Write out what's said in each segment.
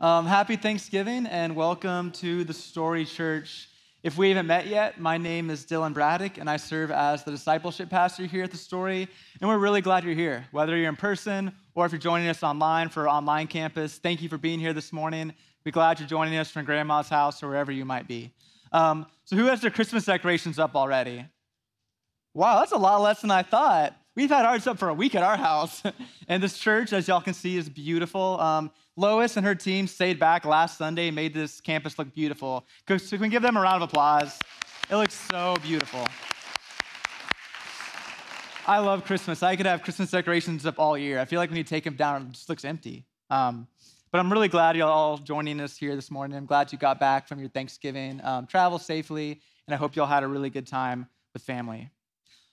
Um, happy Thanksgiving and welcome to the Story Church. If we haven't met yet, my name is Dylan Braddock and I serve as the discipleship pastor here at the Story. And we're really glad you're here, whether you're in person or if you're joining us online for our online campus. Thank you for being here this morning. We're glad you're joining us from grandma's house or wherever you might be. Um, so, who has their Christmas decorations up already? Wow, that's a lot less than I thought. We've had ours up for a week at our house. and this church, as y'all can see, is beautiful. Um, Lois and her team stayed back last Sunday made this campus look beautiful. So can we give them a round of applause? It looks so beautiful. I love Christmas. I could have Christmas decorations up all year. I feel like when you take them down, it just looks empty. Um, but I'm really glad you're all joining us here this morning. I'm glad you got back from your Thanksgiving. Um, travel safely, and I hope you all had a really good time with family.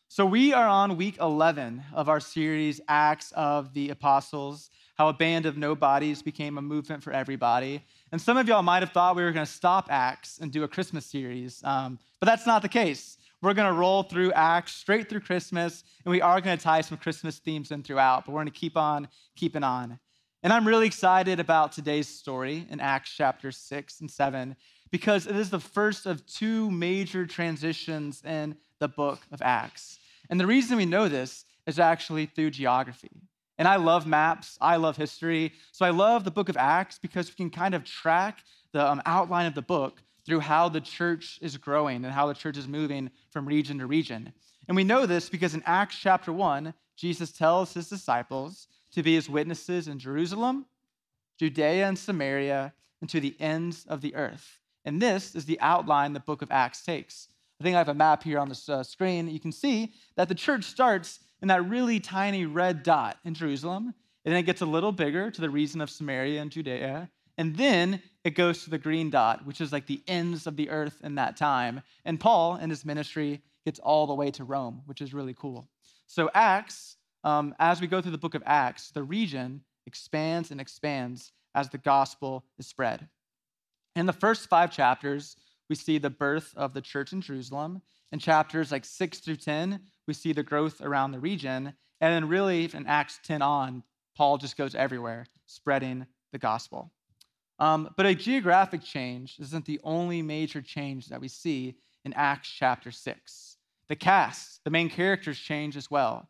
So, we are on week 11 of our series, Acts of the Apostles, how a band of nobodies became a movement for everybody. And some of y'all might have thought we were going to stop Acts and do a Christmas series, um, but that's not the case. We're going to roll through Acts straight through Christmas, and we are going to tie some Christmas themes in throughout, but we're going to keep on keeping on. And I'm really excited about today's story in Acts chapter 6 and 7 because it is the first of two major transitions in the book of Acts. And the reason we know this is actually through geography. And I love maps, I love history. So I love the book of Acts because we can kind of track the um, outline of the book through how the church is growing and how the church is moving from region to region. And we know this because in Acts chapter 1, Jesus tells his disciples to be his witnesses in Jerusalem, Judea, and Samaria, and to the ends of the earth. And this is the outline the book of Acts takes. I think I have a map here on the uh, screen. You can see that the church starts in that really tiny red dot in Jerusalem, and then it gets a little bigger to the region of Samaria and Judea, and then it goes to the green dot, which is like the ends of the earth in that time. And Paul, and his ministry, gets all the way to Rome, which is really cool. So, Acts, um, as we go through the book of Acts, the region expands and expands as the gospel is spread. In the first five chapters, we see the birth of the church in Jerusalem. In chapters like 6 through 10, we see the growth around the region. And then, really, in Acts 10 on, Paul just goes everywhere spreading the gospel. Um, but a geographic change isn't the only major change that we see in Acts chapter 6. The cast, the main characters change as well.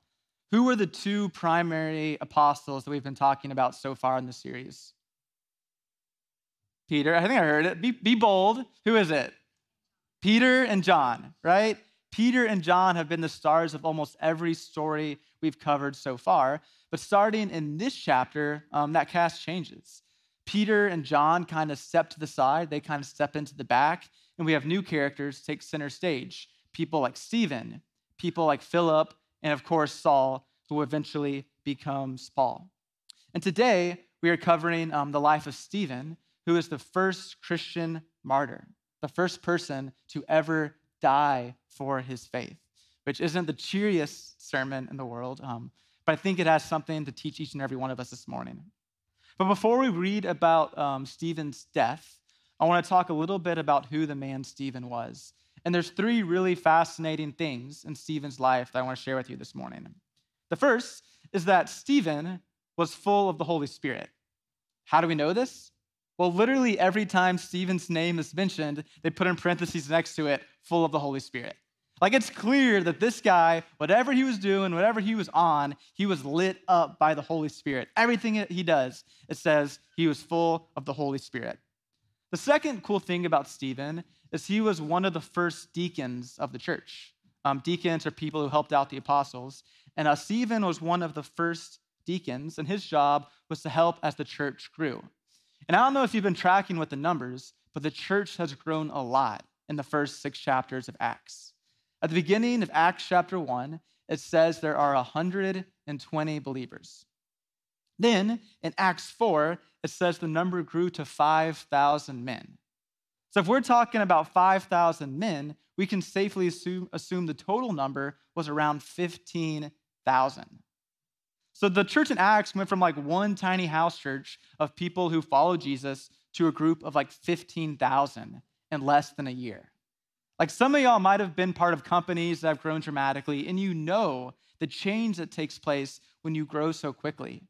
Who were the two primary apostles that we've been talking about so far in the series? Peter. I think I heard it. Be, be bold. Who is it? Peter and John, right? Peter and John have been the stars of almost every story we've covered so far. But starting in this chapter, um, that cast changes. Peter and John kind of step to the side, they kind of step into the back, and we have new characters take center stage. People like Stephen, people like Philip, and of course, Saul, who eventually becomes Paul. And today, we are covering um, the life of Stephen, who is the first Christian martyr, the first person to ever die for his faith, which isn't the cheeriest sermon in the world, um, but I think it has something to teach each and every one of us this morning. But before we read about um, Stephen's death, I want to talk a little bit about who the man Stephen was. And there's three really fascinating things in Stephen's life that I want to share with you this morning. The first is that Stephen was full of the Holy Spirit. How do we know this? Well, literally every time Stephen's name is mentioned, they put in parentheses next to it, full of the Holy Spirit. Like it's clear that this guy, whatever he was doing, whatever he was on, he was lit up by the Holy Spirit. Everything that he does, it says he was full of the Holy Spirit. The second cool thing about Stephen is he was one of the first deacons of the church. Um, deacons are people who helped out the apostles. And uh, Stephen was one of the first deacons, and his job was to help as the church grew. And I don't know if you've been tracking with the numbers, but the church has grown a lot in the first six chapters of Acts. At the beginning of Acts chapter 1, it says there are 120 believers. Then in Acts 4, it says the number grew to 5,000 men. So if we're talking about 5,000 men, we can safely assume, assume the total number was around 15,000. So the church in Acts went from like one tiny house church of people who follow Jesus to a group of like 15,000 in less than a year. Like some of y'all might have been part of companies that have grown dramatically, and you know the change that takes place when you grow so quickly.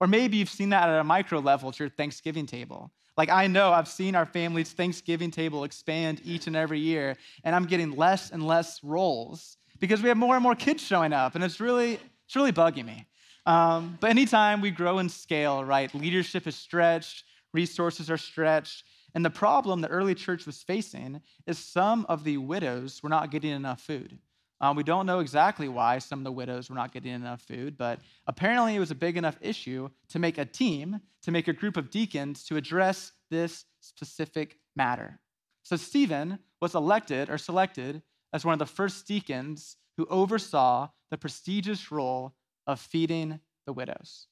Or maybe you've seen that at a micro level at your Thanksgiving table. Like, I know I've seen our family's Thanksgiving table expand each and every year, and I'm getting less and less rolls because we have more and more kids showing up, and it's really, it's really bugging me. Um, but anytime we grow in scale, right, leadership is stretched, resources are stretched, and the problem the early church was facing is some of the widows were not getting enough food. Um, we don't know exactly why some of the widows were not getting enough food, but apparently it was a big enough issue to make a team, to make a group of deacons to address this specific matter. So Stephen was elected or selected as one of the first deacons who oversaw the prestigious role of feeding the widows.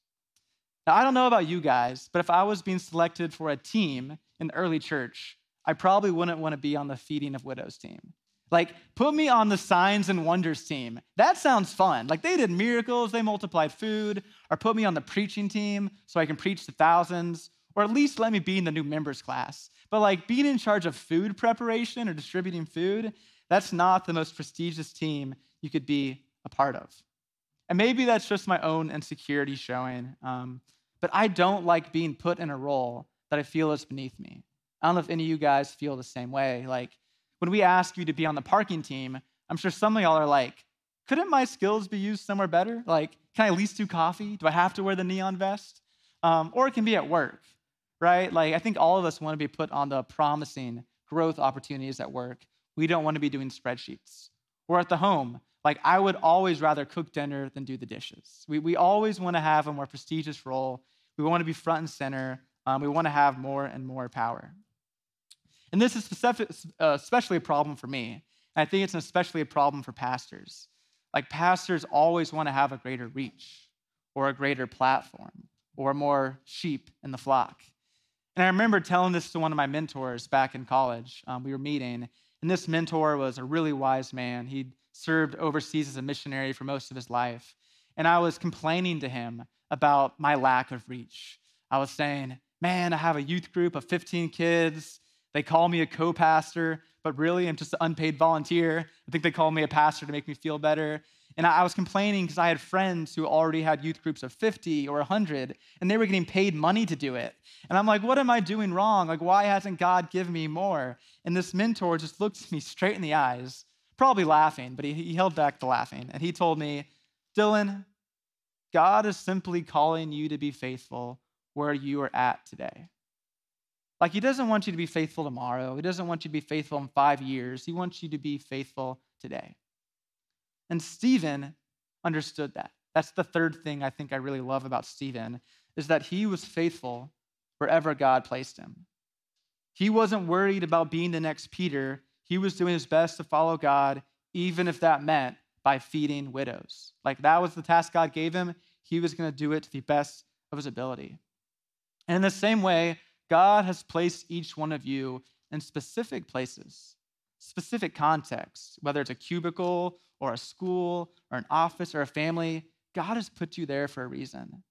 Now, I don't know about you guys, but if I was being selected for a team in early church, I probably wouldn't want to be on the feeding of widows team. Like, put me on the signs and wonders team. That sounds fun. Like, they did miracles, they multiplied food, or put me on the preaching team so I can preach to thousands, or at least let me be in the new members class. But, like, being in charge of food preparation or distributing food, that's not the most prestigious team you could be a part of. And maybe that's just my own insecurity showing, um, but I don't like being put in a role that I feel is beneath me. I don't know if any of you guys feel the same way. Like, when we ask you to be on the parking team, I'm sure some of y'all are like, couldn't my skills be used somewhere better? Like, can I at least do coffee? Do I have to wear the neon vest? Um, or it can be at work, right? Like, I think all of us want to be put on the promising growth opportunities at work. We don't want to be doing spreadsheets. Or at the home, like, I would always rather cook dinner than do the dishes. We, we always want to have a more prestigious role. We want to be front and center. Um, we want to have more and more power. And this is uh, especially a problem for me. And I think it's especially a problem for pastors. Like, pastors always want to have a greater reach or a greater platform or more sheep in the flock. And I remember telling this to one of my mentors back in college. Um, we were meeting, and this mentor was a really wise man. He'd served overseas as a missionary for most of his life. And I was complaining to him about my lack of reach. I was saying, Man, I have a youth group of 15 kids. They call me a co pastor, but really I'm just an unpaid volunteer. I think they call me a pastor to make me feel better. And I was complaining because I had friends who already had youth groups of 50 or 100, and they were getting paid money to do it. And I'm like, what am I doing wrong? Like, why hasn't God given me more? And this mentor just looked me straight in the eyes, probably laughing, but he, he held back the laughing. And he told me, Dylan, God is simply calling you to be faithful where you are at today. Like, He doesn't want you to be faithful tomorrow. He doesn't want you to be faithful in five years. He wants you to be faithful today. And Stephen understood that. That's the third thing I think I really love about Stephen is that he was faithful wherever God placed him. He wasn't worried about being the next Peter. He was doing his best to follow God, even if that meant by feeding widows. Like that was the task God gave him. He was going to do it to the best of his ability. And in the same way, God has placed each one of you in specific places, specific contexts, whether it's a cubicle or a school or an office or a family. God has put you there for a reason.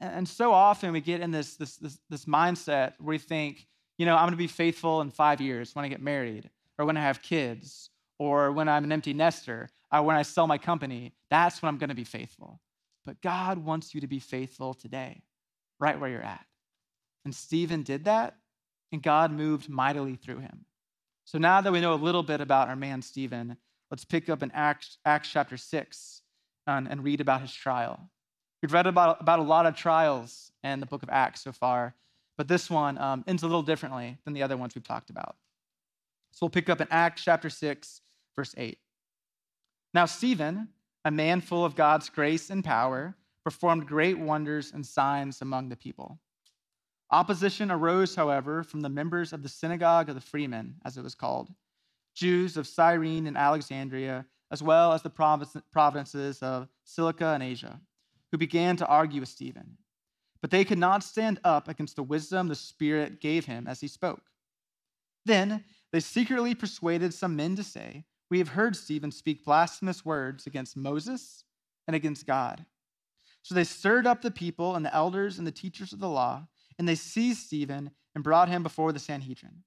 And so often we get in this, this, this, this mindset where we think, you know, I'm going to be faithful in five years when I get married or when I have kids or when I'm an empty nester or when I sell my company. That's when I'm going to be faithful. But God wants you to be faithful today, right where you're at. And Stephen did that, and God moved mightily through him. So now that we know a little bit about our man Stephen, let's pick up in Acts, Acts chapter 6 and, and read about his trial. We've read about, about a lot of trials in the book of Acts so far, but this one um, ends a little differently than the other ones we've talked about. So we'll pick up in Acts chapter 6, verse 8. Now, Stephen, a man full of God's grace and power, performed great wonders and signs among the people. Opposition arose, however, from the members of the synagogue of the freemen, as it was called, Jews of Cyrene and Alexandria, as well as the provinces of Cilicia and Asia, who began to argue with Stephen. But they could not stand up against the wisdom the Spirit gave him as he spoke. Then they secretly persuaded some men to say, We have heard Stephen speak blasphemous words against Moses and against God. So they stirred up the people and the elders and the teachers of the law and they seized Stephen and brought him before the Sanhedrin.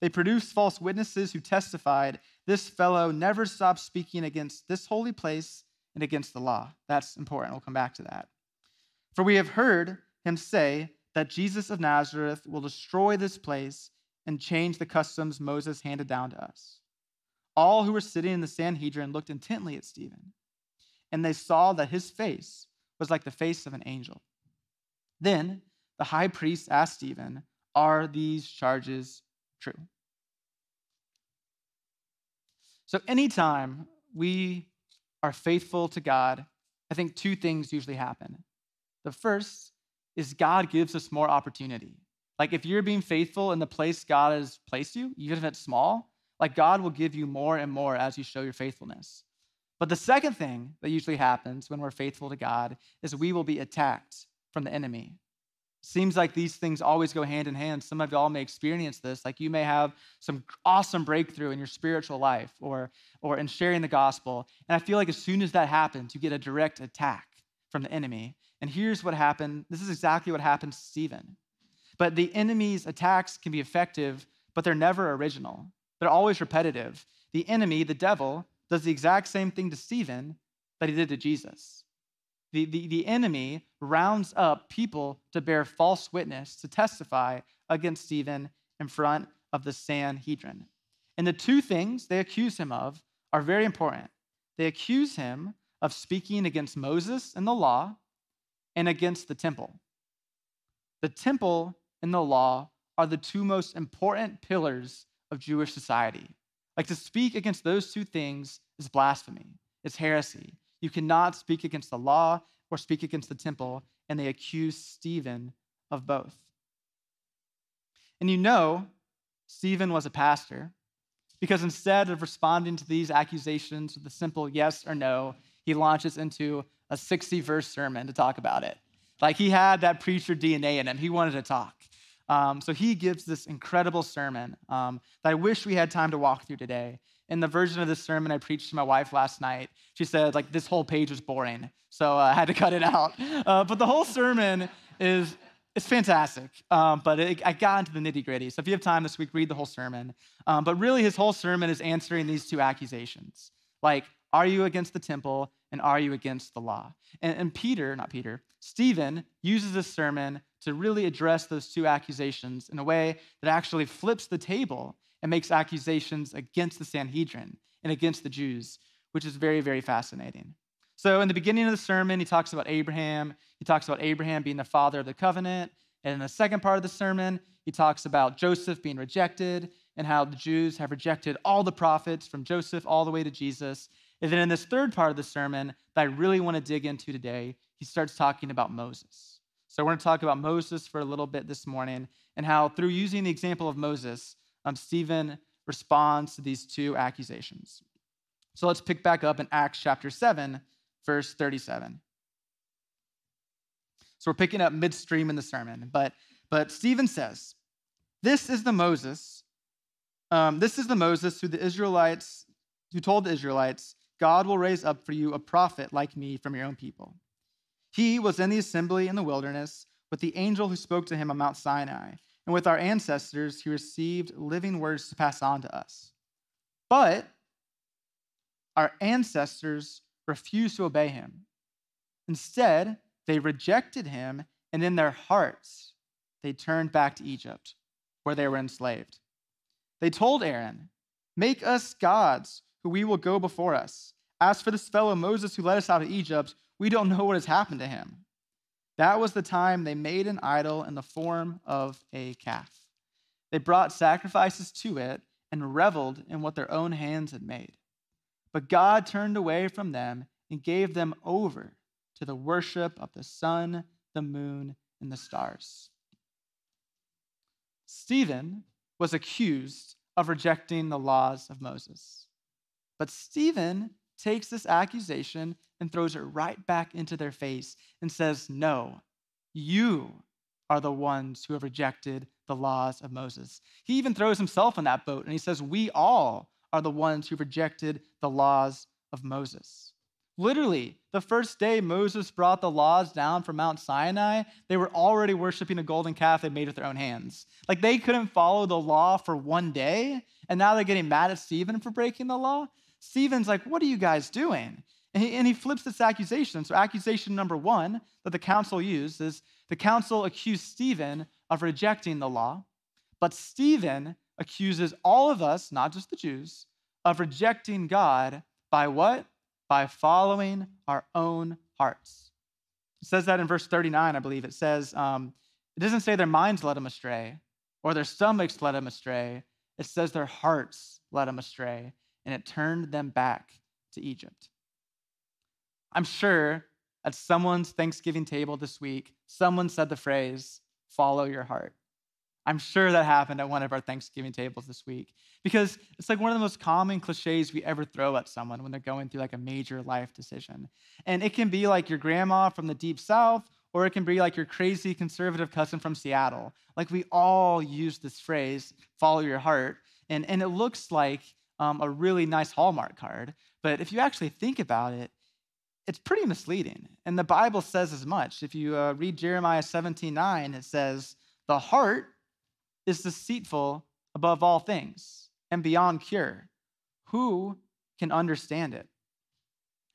They produced false witnesses who testified, This fellow never stopped speaking against this holy place and against the law. That's important. We'll come back to that. For we have heard him say that Jesus of Nazareth will destroy this place and change the customs Moses handed down to us. All who were sitting in the Sanhedrin looked intently at Stephen, and they saw that his face was like the face of an angel. Then the high priest asked Stephen, Are these charges true? So, anytime we are faithful to God, I think two things usually happen. The first is God gives us more opportunity. Like if you're being faithful in the place God has placed you, even if it's small, like God will give you more and more as you show your faithfulness. But the second thing that usually happens when we're faithful to God is we will be attacked from the enemy. Seems like these things always go hand in hand. Some of y'all may experience this. Like you may have some awesome breakthrough in your spiritual life or, or in sharing the gospel. And I feel like as soon as that happens, you get a direct attack from the enemy. And here's what happened. This is exactly what happened to Stephen. But the enemy's attacks can be effective, but they're never original. They're always repetitive. The enemy, the devil, does the exact same thing to Stephen that he did to Jesus. The, the, the enemy rounds up people to bear false witness, to testify against Stephen in front of the Sanhedrin. And the two things they accuse him of are very important. They accuse him of speaking against Moses and the law and against the temple. The temple and the law are the two most important pillars of Jewish society. Like to speak against those two things is blasphemy, it's heresy. You cannot speak against the law or speak against the temple, and they accuse Stephen of both. And you know, Stephen was a pastor because instead of responding to these accusations with a simple yes or no, he launches into a 60 verse sermon to talk about it. Like he had that preacher DNA in him, he wanted to talk. Um, so he gives this incredible sermon um, that I wish we had time to walk through today. In the version of this sermon I preached to my wife last night, she said, like, this whole page was boring. So uh, I had to cut it out. Uh, but the whole sermon is it's fantastic, um, but it, I got into the nitty gritty. So if you have time this week, read the whole sermon. Um, but really, his whole sermon is answering these two accusations like, are you against the temple and are you against the law? And, and Peter, not Peter, Stephen uses this sermon to really address those two accusations in a way that actually flips the table and makes accusations against the Sanhedrin and against the Jews, which is very, very fascinating. So, in the beginning of the sermon, he talks about Abraham. He talks about Abraham being the father of the covenant. And in the second part of the sermon, he talks about Joseph being rejected and how the Jews have rejected all the prophets from Joseph all the way to Jesus. And then in this third part of the sermon that I really want to dig into today, he starts talking about Moses. So we're going to talk about Moses for a little bit this morning and how, through using the example of Moses, um, Stephen responds to these two accusations. So let's pick back up in Acts chapter 7, verse 37. So we're picking up midstream in the sermon, but but Stephen says, "This is the Moses. Um, this is the Moses who the Israelites who told the Israelites, God will raise up for you a prophet like me from your own people. He was in the assembly in the wilderness with the angel who spoke to him on Mount Sinai, and with our ancestors, he received living words to pass on to us. But our ancestors refused to obey him. Instead, they rejected him, and in their hearts, they turned back to Egypt, where they were enslaved. They told Aaron, Make us gods who we will go before us. As for this fellow Moses who led us out of Egypt, we don't know what has happened to him. That was the time they made an idol in the form of a calf. They brought sacrifices to it and reveled in what their own hands had made. But God turned away from them and gave them over to the worship of the sun, the moon, and the stars. Stephen was accused of rejecting the laws of Moses. But Stephen takes this accusation and throws it right back into their face and says, No, you are the ones who have rejected the laws of Moses. He even throws himself in that boat and he says, We all are the ones who rejected the laws of Moses. Literally, the first day Moses brought the laws down from Mount Sinai, they were already worshiping a golden calf they made with their own hands. Like they couldn't follow the law for one day, and now they're getting mad at Stephen for breaking the law. Stephen's like, What are you guys doing? And he, and he flips this accusation. So, accusation number one that the council used is the council accused Stephen of rejecting the law, but Stephen accuses all of us, not just the Jews, of rejecting God by what? By following our own hearts. It says that in verse 39, I believe. It says, um, it doesn't say their minds led them astray or their stomachs led them astray. It says their hearts led them astray and it turned them back to Egypt. I'm sure at someone's Thanksgiving table this week, someone said the phrase, follow your heart. I'm sure that happened at one of our Thanksgiving tables this week because it's like one of the most common cliches we ever throw at someone when they're going through like a major life decision. And it can be like your grandma from the deep south, or it can be like your crazy conservative cousin from Seattle. Like we all use this phrase, follow your heart. And, and it looks like um, a really nice Hallmark card. But if you actually think about it, it's pretty misleading. And the Bible says as much. If you uh, read Jeremiah 17 9, it says, The heart is deceitful above all things and beyond cure. Who can understand it?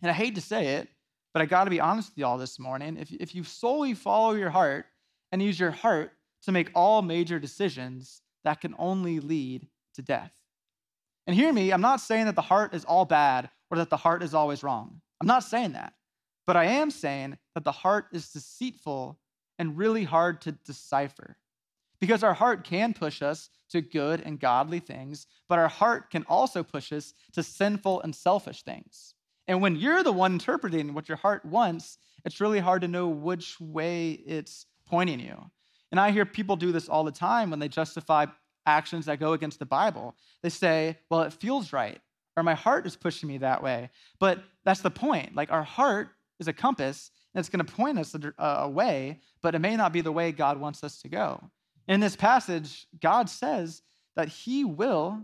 And I hate to say it, but I got to be honest with y'all this morning. If, if you solely follow your heart and use your heart to make all major decisions, that can only lead to death. And hear me, I'm not saying that the heart is all bad or that the heart is always wrong. I'm not saying that. But I am saying that the heart is deceitful and really hard to decipher. Because our heart can push us to good and godly things, but our heart can also push us to sinful and selfish things. And when you're the one interpreting what your heart wants, it's really hard to know which way it's pointing you. And I hear people do this all the time when they justify actions that go against the Bible. They say, well, it feels right, or my heart is pushing me that way. But that's the point. Like our heart is a compass, and it's going to point us a way, but it may not be the way God wants us to go. In this passage, God says that He will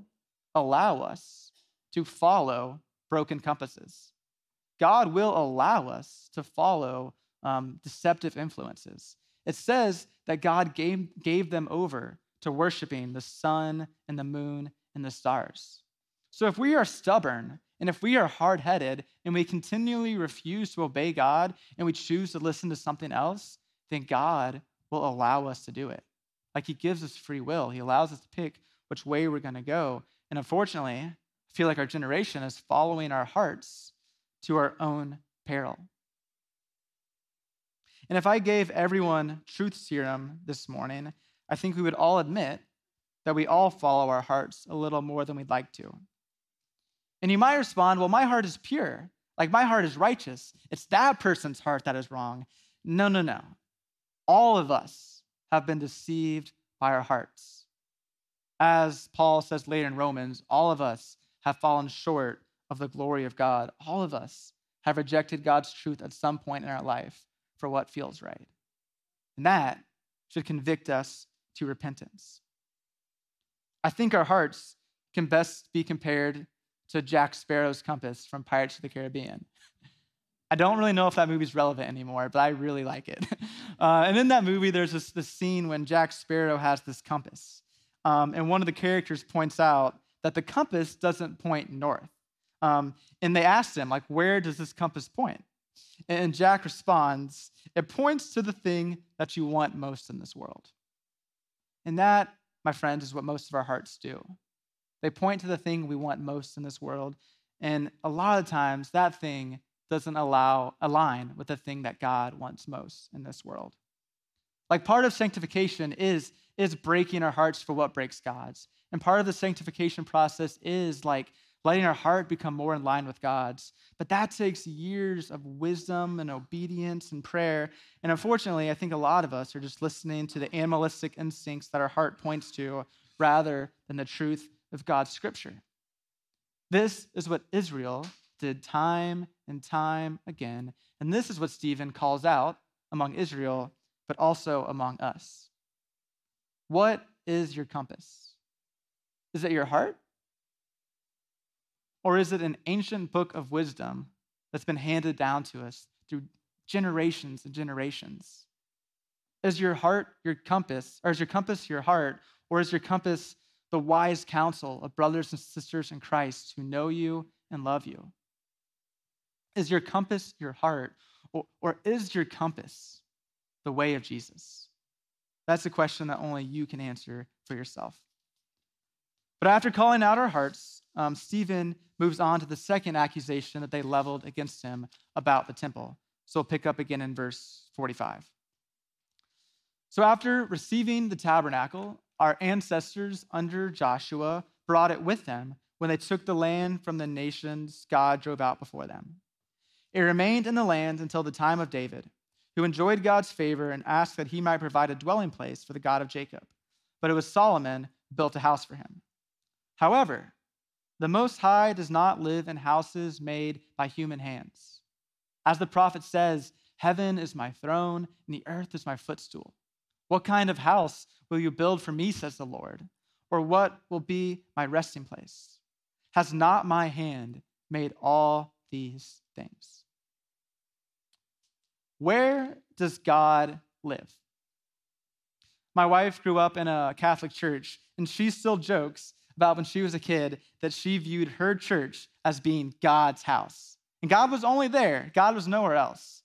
allow us to follow broken compasses. God will allow us to follow um, deceptive influences. It says that God gave, gave them over to worshiping the sun and the moon and the stars. So if we are stubborn and if we are hard headed and we continually refuse to obey God and we choose to listen to something else, then God will allow us to do it. Like He gives us free will, He allows us to pick which way we're going to go. And unfortunately, I feel like our generation is following our hearts to our own peril. And if I gave everyone truth serum this morning, I think we would all admit that we all follow our hearts a little more than we'd like to. And you might respond, well, my heart is pure. Like my heart is righteous. It's that person's heart that is wrong. No, no, no. All of us have been deceived by our hearts. As Paul says later in Romans, all of us have fallen short of the glory of God. All of us have rejected God's truth at some point in our life for what feels right. And that should convict us to repentance. I think our hearts can best be compared to Jack Sparrow's compass from Pirates of the Caribbean. I don't really know if that movie's relevant anymore, but I really like it. Uh, and in that movie, there's this, this, scene when Jack Sparrow has this compass. Um, and one of the characters points out that the compass doesn't point north. Um, and they asked him, like, where does this compass point? And Jack responds, it points to the thing that you want most in this world. And that, my friends, is what most of our hearts do. They point to the thing we want most in this world. And a lot of times, that thing doesn't allow align with the thing that God wants most in this world. Like part of sanctification is is breaking our hearts for what breaks God's. And part of the sanctification process is like letting our heart become more in line with God's. But that takes years of wisdom and obedience and prayer. And unfortunately, I think a lot of us are just listening to the animalistic instincts that our heart points to rather than the truth of God's scripture. This is what Israel did time and time again. And this is what Stephen calls out among Israel, but also among us. What is your compass? Is it your heart? Or is it an ancient book of wisdom that's been handed down to us through generations and generations? Is your heart your compass, or is your compass your heart, or is your compass the wise counsel of brothers and sisters in Christ who know you and love you? Is your compass your heart, or, or is your compass the way of Jesus? That's a question that only you can answer for yourself. But after calling out our hearts, um, Stephen moves on to the second accusation that they leveled against him about the temple. So we'll pick up again in verse 45. So after receiving the tabernacle, our ancestors under Joshua brought it with them when they took the land from the nations God drove out before them. It remained in the land until the time of David, who enjoyed God's favor and asked that he might provide a dwelling place for the God of Jacob. But it was Solomon built a house for him. However, the Most High does not live in houses made by human hands. As the prophet says, Heaven is my throne, and the earth is my footstool. What kind of house will you build for me, says the Lord? Or what will be my resting place? Has not my hand made all these things? Where does God live? My wife grew up in a Catholic church, and she still jokes about when she was a kid that she viewed her church as being God's house. And God was only there, God was nowhere else.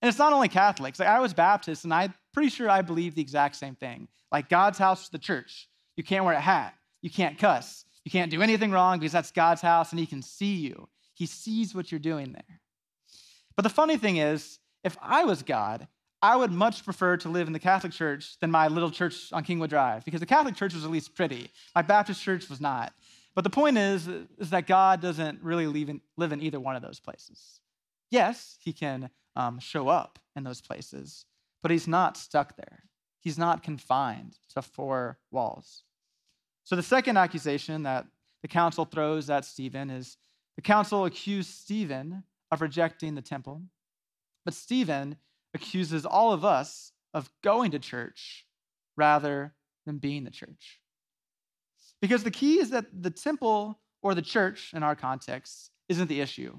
And it's not only Catholics. Like I was Baptist, and I'm pretty sure I believe the exact same thing. Like God's house is the church. You can't wear a hat, you can't cuss, you can't do anything wrong because that's God's house and He can see you. He sees what you're doing there. But the funny thing is, if I was God, I would much prefer to live in the Catholic Church than my little church on Kingwood Drive because the Catholic Church was at least pretty. My Baptist church was not. But the point is, is that God doesn't really live in, live in either one of those places. Yes, He can um, show up in those places, but He's not stuck there. He's not confined to four walls. So the second accusation that the council throws at Stephen is the council accused Stephen of rejecting the temple, but Stephen accuses all of us of going to church rather than being the church. Because the key is that the temple or the church in our context isn't the issue.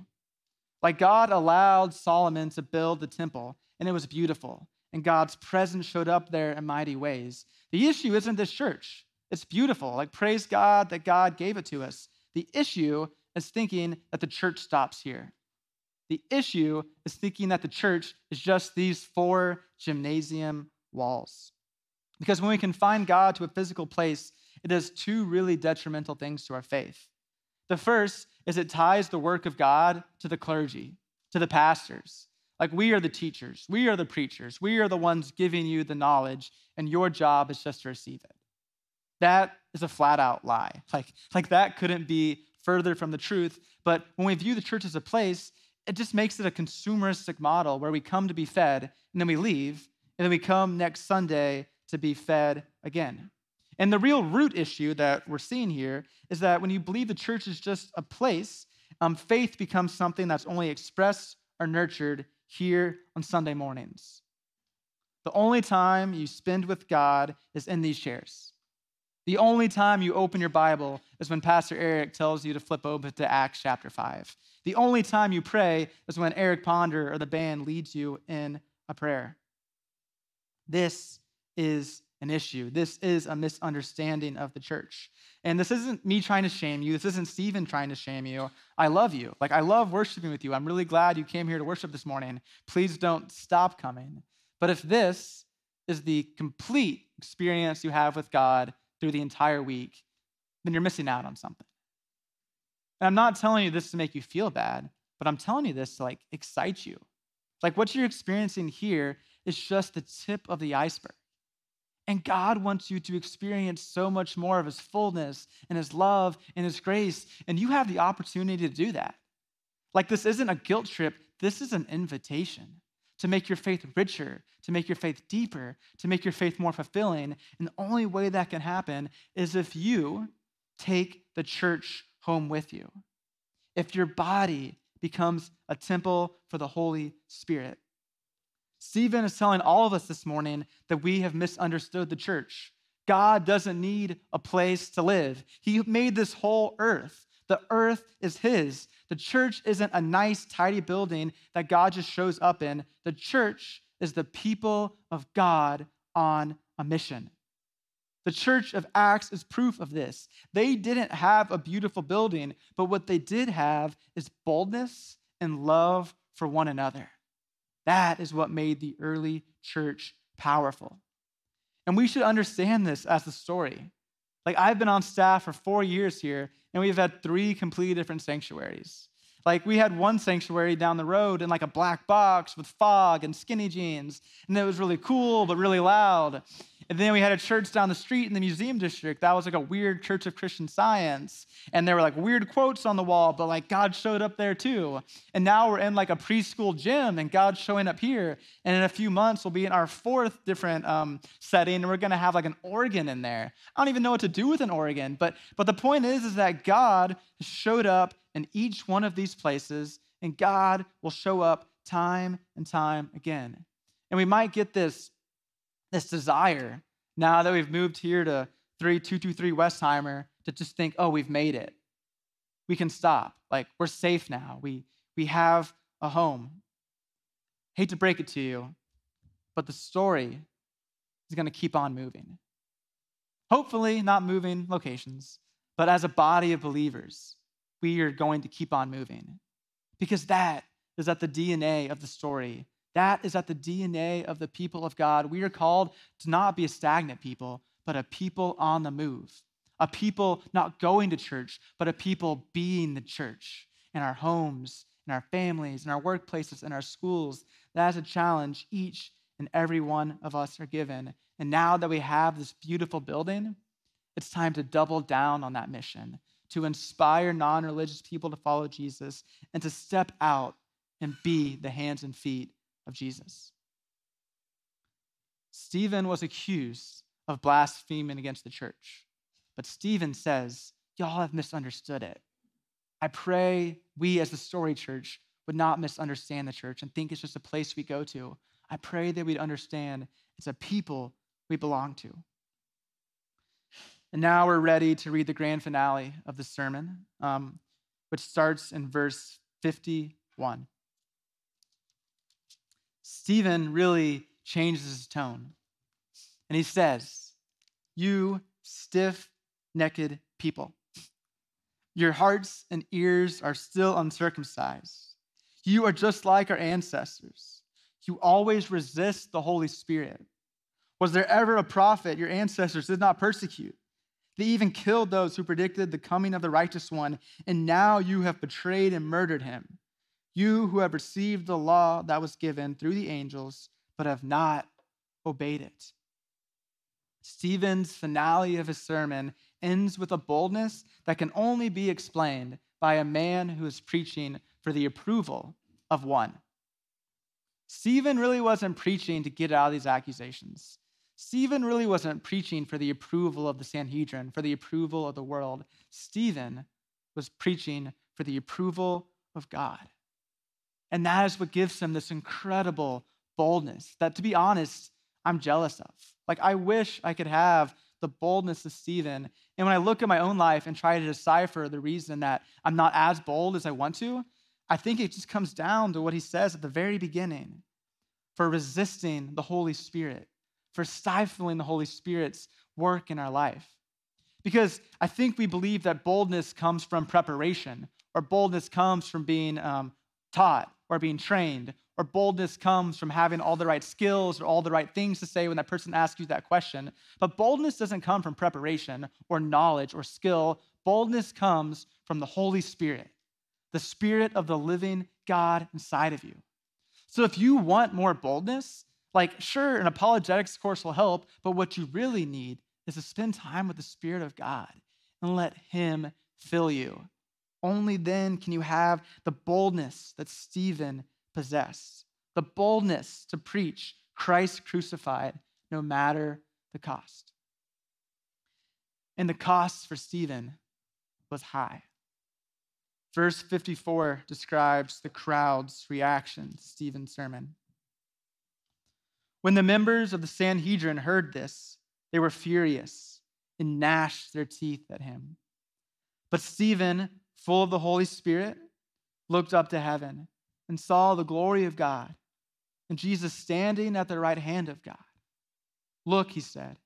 Like God allowed Solomon to build the temple, and it was beautiful, and God's presence showed up there in mighty ways. The issue isn't this church. It's beautiful. Like, praise God that God gave it to us. The issue is thinking that the church stops here. The issue is thinking that the church is just these four gymnasium walls. Because when we confine God to a physical place, it does two really detrimental things to our faith. The first is it ties the work of God to the clergy, to the pastors. Like we are the teachers, we are the preachers, we are the ones giving you the knowledge, and your job is just to receive it. That is a flat out lie. Like, like that couldn't be further from the truth. But when we view the church as a place, it just makes it a consumeristic model where we come to be fed and then we leave, and then we come next Sunday to be fed again. And the real root issue that we're seeing here is that when you believe the church is just a place, um, faith becomes something that's only expressed or nurtured here on Sunday mornings. The only time you spend with God is in these chairs. The only time you open your Bible is when Pastor Eric tells you to flip over to Acts chapter 5. The only time you pray is when Eric Ponder or the band leads you in a prayer. This is an issue. This is a misunderstanding of the church. And this isn't me trying to shame you. This isn't Stephen trying to shame you. I love you. Like, I love worshiping with you. I'm really glad you came here to worship this morning. Please don't stop coming. But if this is the complete experience you have with God, through the entire week, then you're missing out on something. And I'm not telling you this to make you feel bad, but I'm telling you this to like excite you. Like what you're experiencing here is just the tip of the iceberg. And God wants you to experience so much more of His fullness and His love and His grace. And you have the opportunity to do that. Like, this isn't a guilt trip, this is an invitation to make your faith richer, to make your faith deeper, to make your faith more fulfilling. And the only way that can happen is if you take the church home with you. If your body becomes a temple for the Holy Spirit. Stephen is telling all of us this morning that we have misunderstood the church. God doesn't need a place to live. He made this whole earth. The earth is His. The church isn't a nice, tidy building that God just shows up in. The church is the people of God on a mission. The church of Acts is proof of this. They didn't have a beautiful building, but what they did have is boldness and love for one another. That is what made the early church powerful. And we should understand this as a story. Like, I've been on staff for four years here, and we've had three completely different sanctuaries. Like we had one sanctuary down the road in like a black box with fog and skinny jeans, and it was really cool but really loud. And then we had a church down the street in the museum district that was like a weird church of Christian science. And there were like weird quotes on the wall, but like God showed up there too. And now we're in like a preschool gym and God's showing up here. And in a few months, we'll be in our fourth different um, setting and we're going to have like an organ in there. I don't even know what to do with an organ, but, but the point is, is that God showed up in each one of these places and God will show up time and time again. And we might get this this desire now that we've moved here to 3223 Westheimer to just think, oh, we've made it. We can stop. Like, we're safe now. We, we have a home. Hate to break it to you, but the story is going to keep on moving. Hopefully, not moving locations, but as a body of believers, we are going to keep on moving because that is at the DNA of the story that is at the DNA of the people of God. We are called to not be a stagnant people, but a people on the move. A people not going to church, but a people being the church in our homes, in our families, in our workplaces, in our schools. That is a challenge each and every one of us are given. And now that we have this beautiful building, it's time to double down on that mission, to inspire non religious people to follow Jesus, and to step out and be the hands and feet of Jesus. Stephen was accused of blaspheming against the church, but Stephen says, Y'all have misunderstood it. I pray we as the story church would not misunderstand the church and think it's just a place we go to. I pray that we'd understand it's a people we belong to. And now we're ready to read the grand finale of the sermon, um, which starts in verse 51. Stephen really changes his tone. And he says, You stiff necked people, your hearts and ears are still uncircumcised. You are just like our ancestors. You always resist the Holy Spirit. Was there ever a prophet your ancestors did not persecute? They even killed those who predicted the coming of the righteous one, and now you have betrayed and murdered him. You who have received the law that was given through the angels, but have not obeyed it. Stephen's finale of his sermon ends with a boldness that can only be explained by a man who is preaching for the approval of one. Stephen really wasn't preaching to get out of these accusations. Stephen really wasn't preaching for the approval of the Sanhedrin, for the approval of the world. Stephen was preaching for the approval of God. And that is what gives him this incredible boldness that, to be honest, I'm jealous of. Like, I wish I could have the boldness of Stephen. And when I look at my own life and try to decipher the reason that I'm not as bold as I want to, I think it just comes down to what he says at the very beginning for resisting the Holy Spirit, for stifling the Holy Spirit's work in our life. Because I think we believe that boldness comes from preparation, or boldness comes from being um, taught, or being trained, or boldness comes from having all the right skills or all the right things to say when that person asks you that question. But boldness doesn't come from preparation or knowledge or skill. Boldness comes from the Holy Spirit, the Spirit of the living God inside of you. So if you want more boldness, like, sure, an apologetics course will help, but what you really need is to spend time with the Spirit of God and let Him fill you. Only then can you have the boldness that Stephen possessed the boldness to preach Christ crucified no matter the cost. And the cost for Stephen was high. Verse 54 describes the crowd's reaction to Stephen's sermon. When the members of the Sanhedrin heard this, they were furious and gnashed their teeth at him. But Stephen full of the Holy Spirit, looked up to heaven and saw the glory of God and Jesus standing at the right hand of God. Look, he said,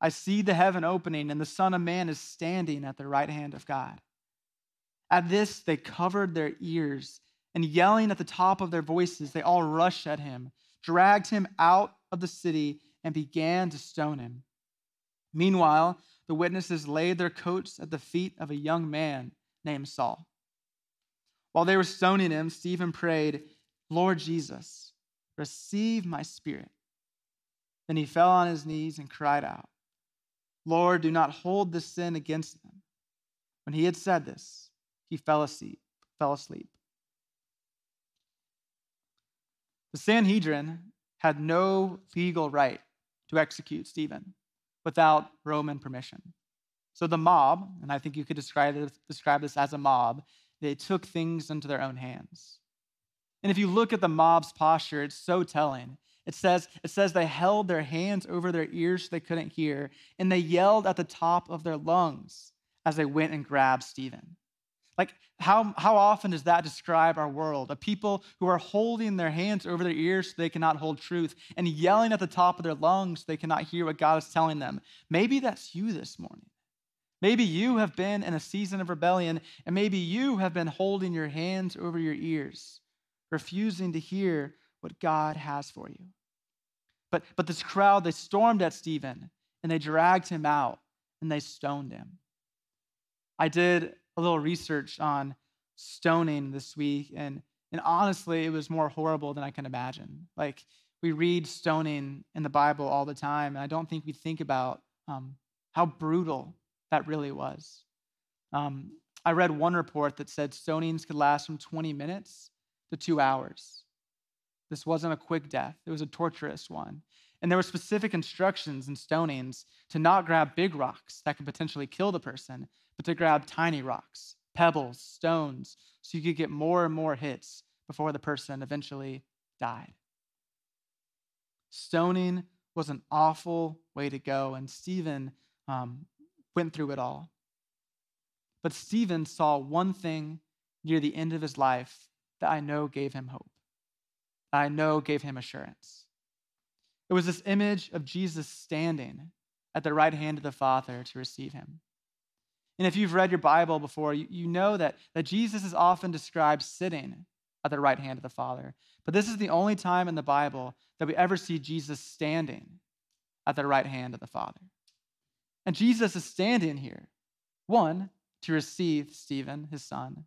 I see the heaven opening and the Son of Man is standing at the right hand of God. At this, they covered their ears And yelling at the top of their voices, they all rushed at him, dragged him out of the city, and began to stone him. Meanwhile, the witnesses laid their coats at the feet of a young man named Saul. While they were stoning him, Stephen prayed, Lord Jesus, receive my spirit. Then he fell on his knees and cried out, Lord, do not hold this sin against them. When he had said this, he fell asleep. Fell asleep. The Sanhedrin had no legal right to execute Stephen without Roman permission. So the mob, and I think you could describe this, describe this as a mob, they took things into their own hands. And if you look at the mob's posture, it's so telling. It says, it says they held their hands over their ears so they couldn't hear, and they yelled at the top of their lungs as they went and grabbed Stephen. Like, how, how often does that describe our world? A people who are holding their hands over their ears so they cannot hold truth and yelling at the top of their lungs so they cannot hear what God is telling them. Maybe that's you this morning. Maybe you have been in a season of rebellion, and maybe you have been holding your hands over your ears, refusing to hear what God has for you. But, but this crowd, they stormed at Stephen and they dragged him out and they stoned him. I did a little research on stoning this week, and, and honestly, it was more horrible than I can imagine. Like, we read stoning in the Bible all the time, and I don't think we think about um, how brutal that really was. Um, I read one report that said stonings could last from 20 minutes to two hours. This wasn't a quick death, it was a torturous one. And there were specific instructions in stonings to not grab big rocks that could potentially kill the person, but to grab tiny rocks, pebbles, stones, so you could get more and more hits before the person eventually died. Stoning was an awful way to go, and Stephen um, went through it all. But Stephen saw one thing near the end of his life that I know gave him hope, that I know gave him assurance. It was this image of Jesus standing at the right hand of the Father to receive him. And if you've read your Bible before, you, you know that, that Jesus is often described sitting at the right hand of the Father. But this is the only time in the Bible that we ever see Jesus standing at the right hand of the Father. And Jesus is standing here, one, to receive Stephen, his son,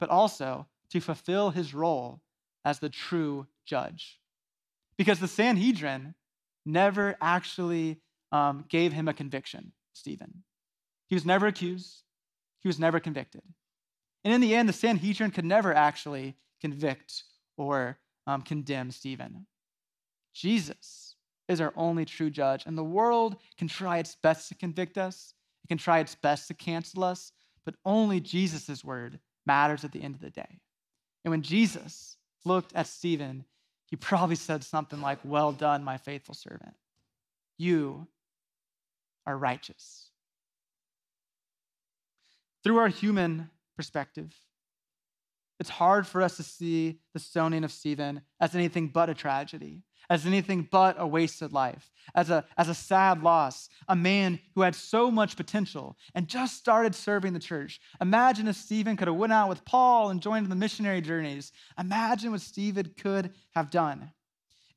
but also to fulfill his role as the true judge. Because the Sanhedrin never actually um, gave him a conviction, Stephen. He was never accused, he was never convicted. And in the end, the Sanhedrin could never actually convict or um, condemn Stephen. Jesus is our only true judge, and the world can try its best to convict us, it can try its best to cancel us, but only Jesus' word matters at the end of the day. And when Jesus looked at Stephen, he probably said something like, Well done, my faithful servant. You are righteous. Through our human perspective, it's hard for us to see the stoning of Stephen as anything but a tragedy, as anything but a wasted life, as a, as a sad loss. A man who had so much potential and just started serving the church. Imagine if Stephen could have went out with Paul and joined the missionary journeys. Imagine what Stephen could have done.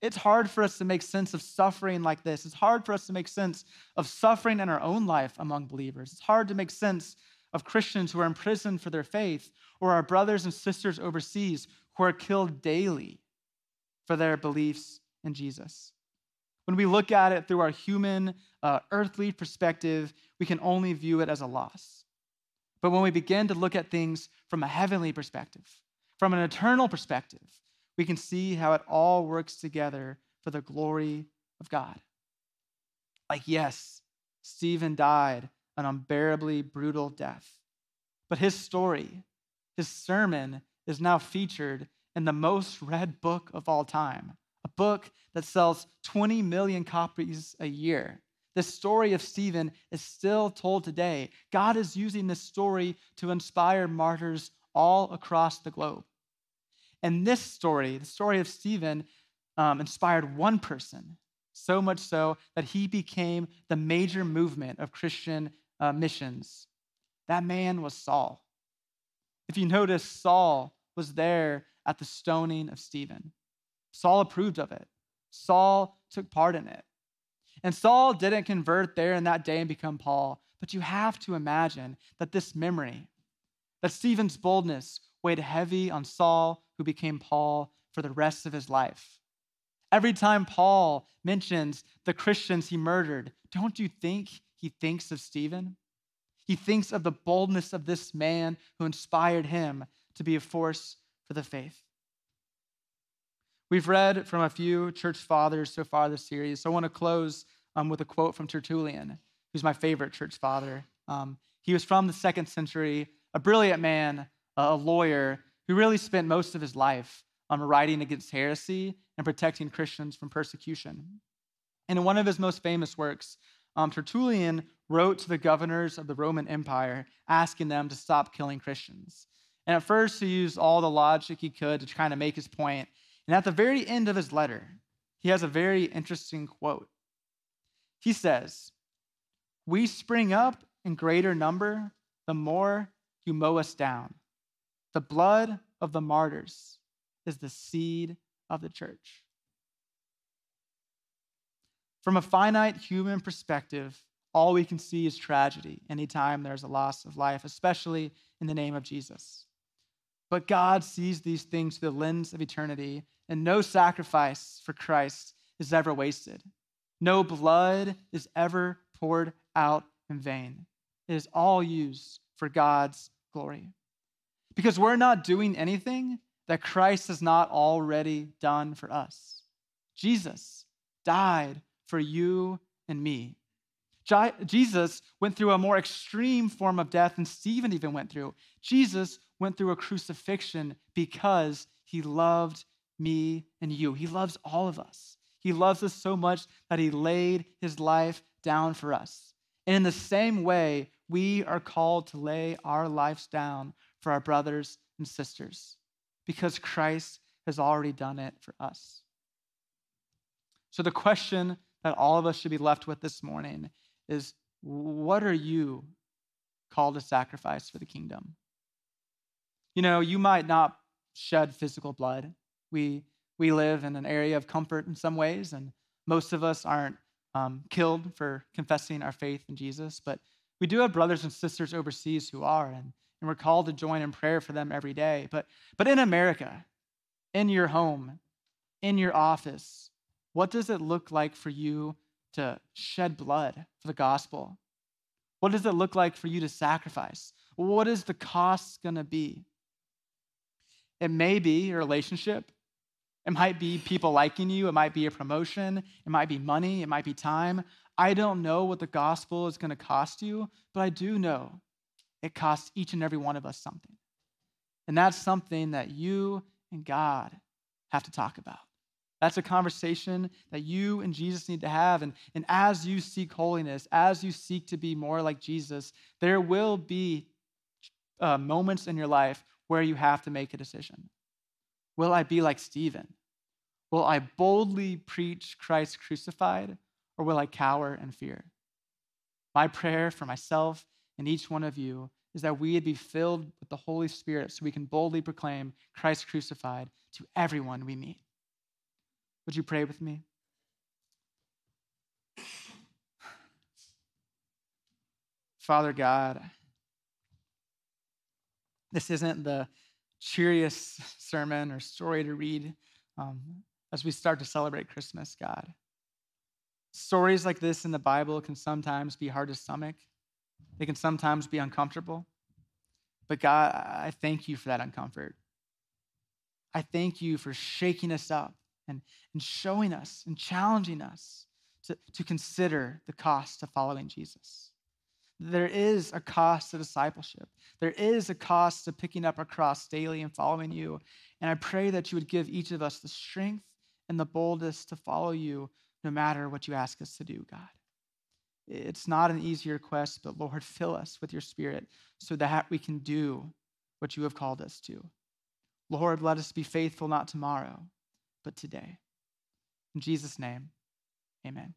It's hard for us to make sense of suffering like this. It's hard for us to make sense of suffering in our own life among believers. It's hard to make sense of Christians who are imprisoned for their faith, or our brothers and sisters overseas who are killed daily for their beliefs in Jesus. When we look at it through our human, uh, earthly perspective, we can only view it as a loss. But when we begin to look at things from a heavenly perspective, from an eternal perspective, we can see how it all works together for the glory of God. Like, yes, Stephen died an unbearably brutal death. But his story, his sermon, is now featured in the most read book of all time, book that sells 20 million copies a year. The story of Stephen is still told today. God is using this story to inspire martyrs all across the globe. And this story, the story of Stephen, um, inspired one person, so much so that he became the major movement of Christian uh, missions. That man was Saul. If you notice, Saul was there at the stoning of Stephen. Saul approved of it. Saul took part in it. And Saul didn't convert there in that day and become Paul, but you have to imagine that this memory, that Stephen's boldness weighed heavy on Saul, who became Paul for the rest of his life. Every time Paul mentions the Christians he murdered, don't you think he thinks of Stephen? He thinks of the boldness of this man who inspired him to be a force for the faith. We've read from a few church fathers so far this series, so I want to close um, with a quote from Tertullian, who's my favorite church father. Um, he was from the second century, a brilliant man, a lawyer who really spent most of his life um, writing against heresy and protecting Christians from persecution. And in one of his most famous works, um, Tertullian wrote to the governors of the Roman Empire asking them to stop killing Christians. And at first, he used all the logic he could to kind of make his point. And at the very end of his letter, he has a very interesting quote. He says, We spring up in greater number the more you mow us down. The blood of the martyrs is the seed of the church. From a finite human perspective, all we can see is tragedy anytime there's a loss of life, especially in the name of Jesus. But God sees these things through the lens of eternity, and no sacrifice for Christ is ever wasted. No blood is ever poured out in vain. It is all used for God's glory. Because we're not doing anything that Christ has not already done for us. Jesus died for you and me. Jesus went through a more extreme form of death than Stephen even went through. Jesus went through a crucifixion because he loved me and you. He loves all of us. He loves us so much that he laid his life down for us. And in the same way, we are called to lay our lives down for our brothers and sisters because Christ has already done it for us. So, the question that all of us should be left with this morning is what are you called to sacrifice for the kingdom? You know, you might not shed physical blood. We, we live in an area of comfort in some ways, and most of us aren't um, killed for confessing our faith in Jesus, but we do have brothers and sisters overseas who are, and, and we're called to join in prayer for them every day. But, but in America, in your home, in your office, what does it look like for you to shed blood for the gospel? What does it look like for you to sacrifice? What is the cost going to be? It may be a relationship. It might be people liking you. It might be a promotion. It might be money. It might be time. I don't know what the gospel is going to cost you, but I do know it costs each and every one of us something. And that's something that you and God have to talk about. That's a conversation that you and Jesus need to have. And, and as you seek holiness, as you seek to be more like Jesus, there will be uh, moments in your life where you have to make a decision. Will I be like Stephen? Will I boldly preach Christ crucified, or will I cower in fear? My prayer for myself and each one of you is that we would be filled with the Holy Spirit so we can boldly proclaim Christ crucified to everyone we meet. Would you pray with me? Father God, this isn't the cheeriest sermon or story to read um, as we start to celebrate Christmas, God. Stories like this in the Bible can sometimes be hard to stomach, they can sometimes be uncomfortable. But God, I thank you for that uncomfort. I thank you for shaking us up and, and showing us and challenging us to, to consider the cost of following Jesus. There is a cost to discipleship. There is a cost to picking up a cross daily and following you. And I pray that you would give each of us the strength and the boldness to follow you no matter what you ask us to do, God. It's not an easy request, but Lord, fill us with your spirit so that we can do what you have called us to. Lord, let us be faithful not tomorrow, but today. In Jesus' name, amen.